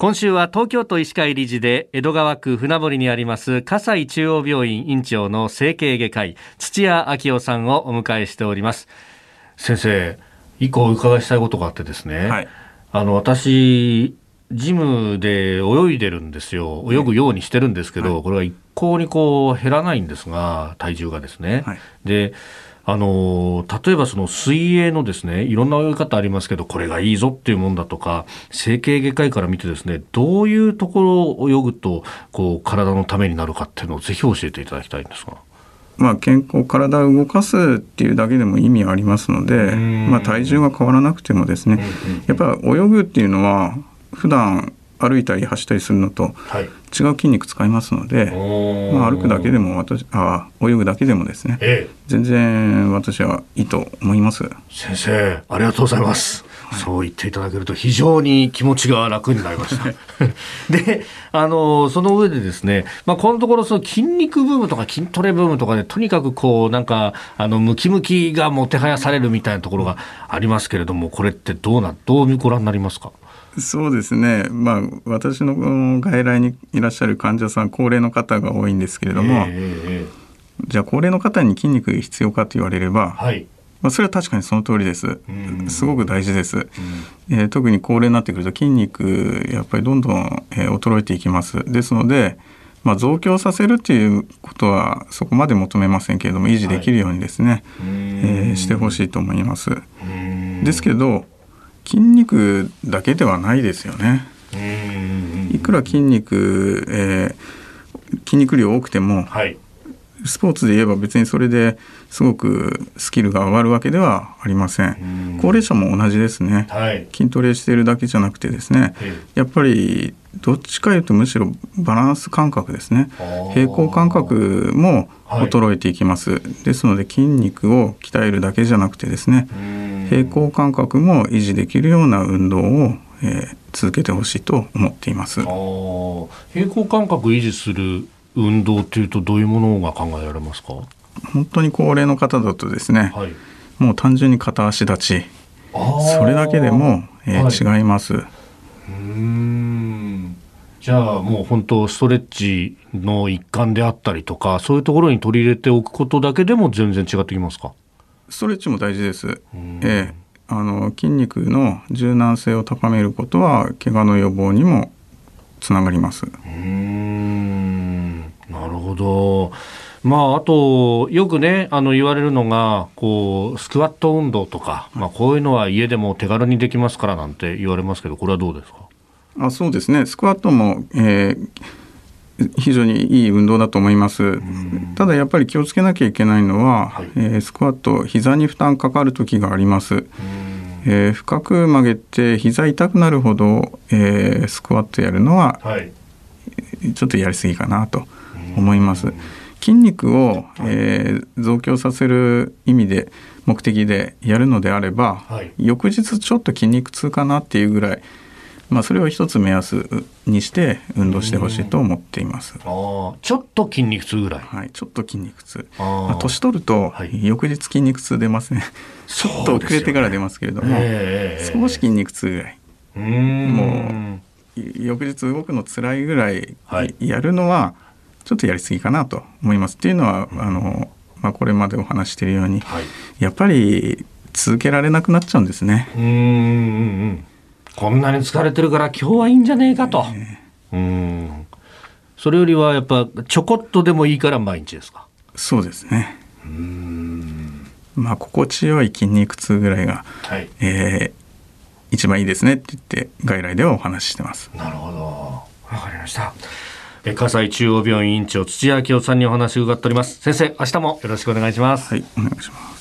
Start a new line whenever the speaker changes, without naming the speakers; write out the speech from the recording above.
今週は東京都医師会理事で江戸川区船堀にあります葛西中央病院院長の整形外科医土屋昭夫さんをお迎えしております。先生一個お伺いしたいことがあってですね、はい、あの私ジムで泳いでるんですよ。泳ぐようにしてるんですけど、はい、これは一向にこう減らないんですが体重がですね、はい、であの例えばその水泳のですねいろんな泳ぎ方ありますけどこれがいいぞっていうもんだとか整形外科医から見てですねどういうところを泳ぐとこう体のためになるかっていうのをぜひ教えていただきたいんですが。
まあ、健康体を動かすっていうだけでも意味ありますので、まあ、体重が変わらなくてもですね、やっぱり泳ぐっていうのは普段歩いたり走ったりするのと違う筋肉使いますので、はい、まあ、歩くだけでも私あ泳ぐだけでもですね、ええ、全然私はいいと思います。
先生ありがとうございます、はい、そう言っていただけると非常に気持ちが楽になりました。であのその上でですね、まあ、このところその筋肉ブームとか筋トレブームとかで、とにかくこうなんかあのムキムキがもてはやされるみたいなところがありますけれどもこれってどうなどうご覧になりますか？
そうですね、まあ、私の外来にいらっしゃる患者さん高齢の方が多いんですけれども、えー、じゃあ高齢の方に筋肉が必要かと言われれば、はい、まあ、それは確かにその通りです。すごく大事です。えー、特に高齢になってくると筋肉やっぱりどんどん、えー、衰えていきます。ですので、まあ、増強させるっていうことはそこまで求めませんけれども維持できるようにですね、はい、えー、してほしいと思います。ですけど筋肉だけではないですよね。いくら筋肉、えー、筋肉量多くても、はい、スポーツで言えば別にそれですごくスキルが上がるわけではありません。高齢者も同じですね、はい、筋トレしているだけじゃなくてですね、やっぱりどっちかいうとむしろバランス感覚ですね。平行感覚も衰えていきます、はい、ですので筋肉を鍛えるだけじゃなくてですね平行感覚も維持できるような運動を、えー、続けてほしいと思っています。平
行感覚維持する運動っていうとどういうものが考えられますか？
本当に高齢の方だとですね、はい、もう単純に片足立ちそれだけでも、えーはい、違います。
うん。じゃあもう本当ストレッチの一環であったりとかそういうところに取り入れておくことだけでも全然違ってきますか？
ストレッチも大事です。ええあの筋肉の柔軟性を高めることは怪我の予防にもつながります。
うんど。まあ、あと、よくね、あの、言われるのが、こう、スクワット運動とか、まあ、こういうのは家でも手軽にできますからなんて言われますけど、これはどうですか？
あそうですね。スクワットも、えー、非常にいい運動だと思います。ただやっぱり気をつけなきゃいけないのは、はい、えー、スクワット膝に負担かかる時があります。えー、深く曲げて膝痛くなるほど、えー、スクワットやるのは、はい、ちょっとやりすぎかなと思います。筋肉を、えー、増強させる意味で目的でやるのであれば、はい、翌日ちょっと筋肉痛かなっていうぐらいまあ、それを一つ目安にして運動してほしいと思っています。
あちょっと筋肉痛ぐらい。
はい、ちょっと筋肉痛。まあ、年取ると翌日筋肉痛出ますね。ちょっと遅れてから出ますけれども、少し筋肉痛ぐらい。もう翌日動くの辛いぐらいやるのはちょっとやりすぎかなと思います。っていうのはあの、まあ、これまでお話しているように、はい、やっぱり続けられなくなっちゃうんですね。うんうん
うんこんなに疲れてるから今日はいいんじゃねえかと。うん。それよりはやっぱちょこっとでもいいから毎日ですか？
そうですね。うん。まあ心地よい筋肉痛ぐらいが、はい、えー、一番いいですねって言って外来ではお話ししてます。
なるほど。わかりました。え葛西中央病院院長土屋明夫さんにお話を伺っております。先生、明日もよろしくお願いします。
はい、お願いします。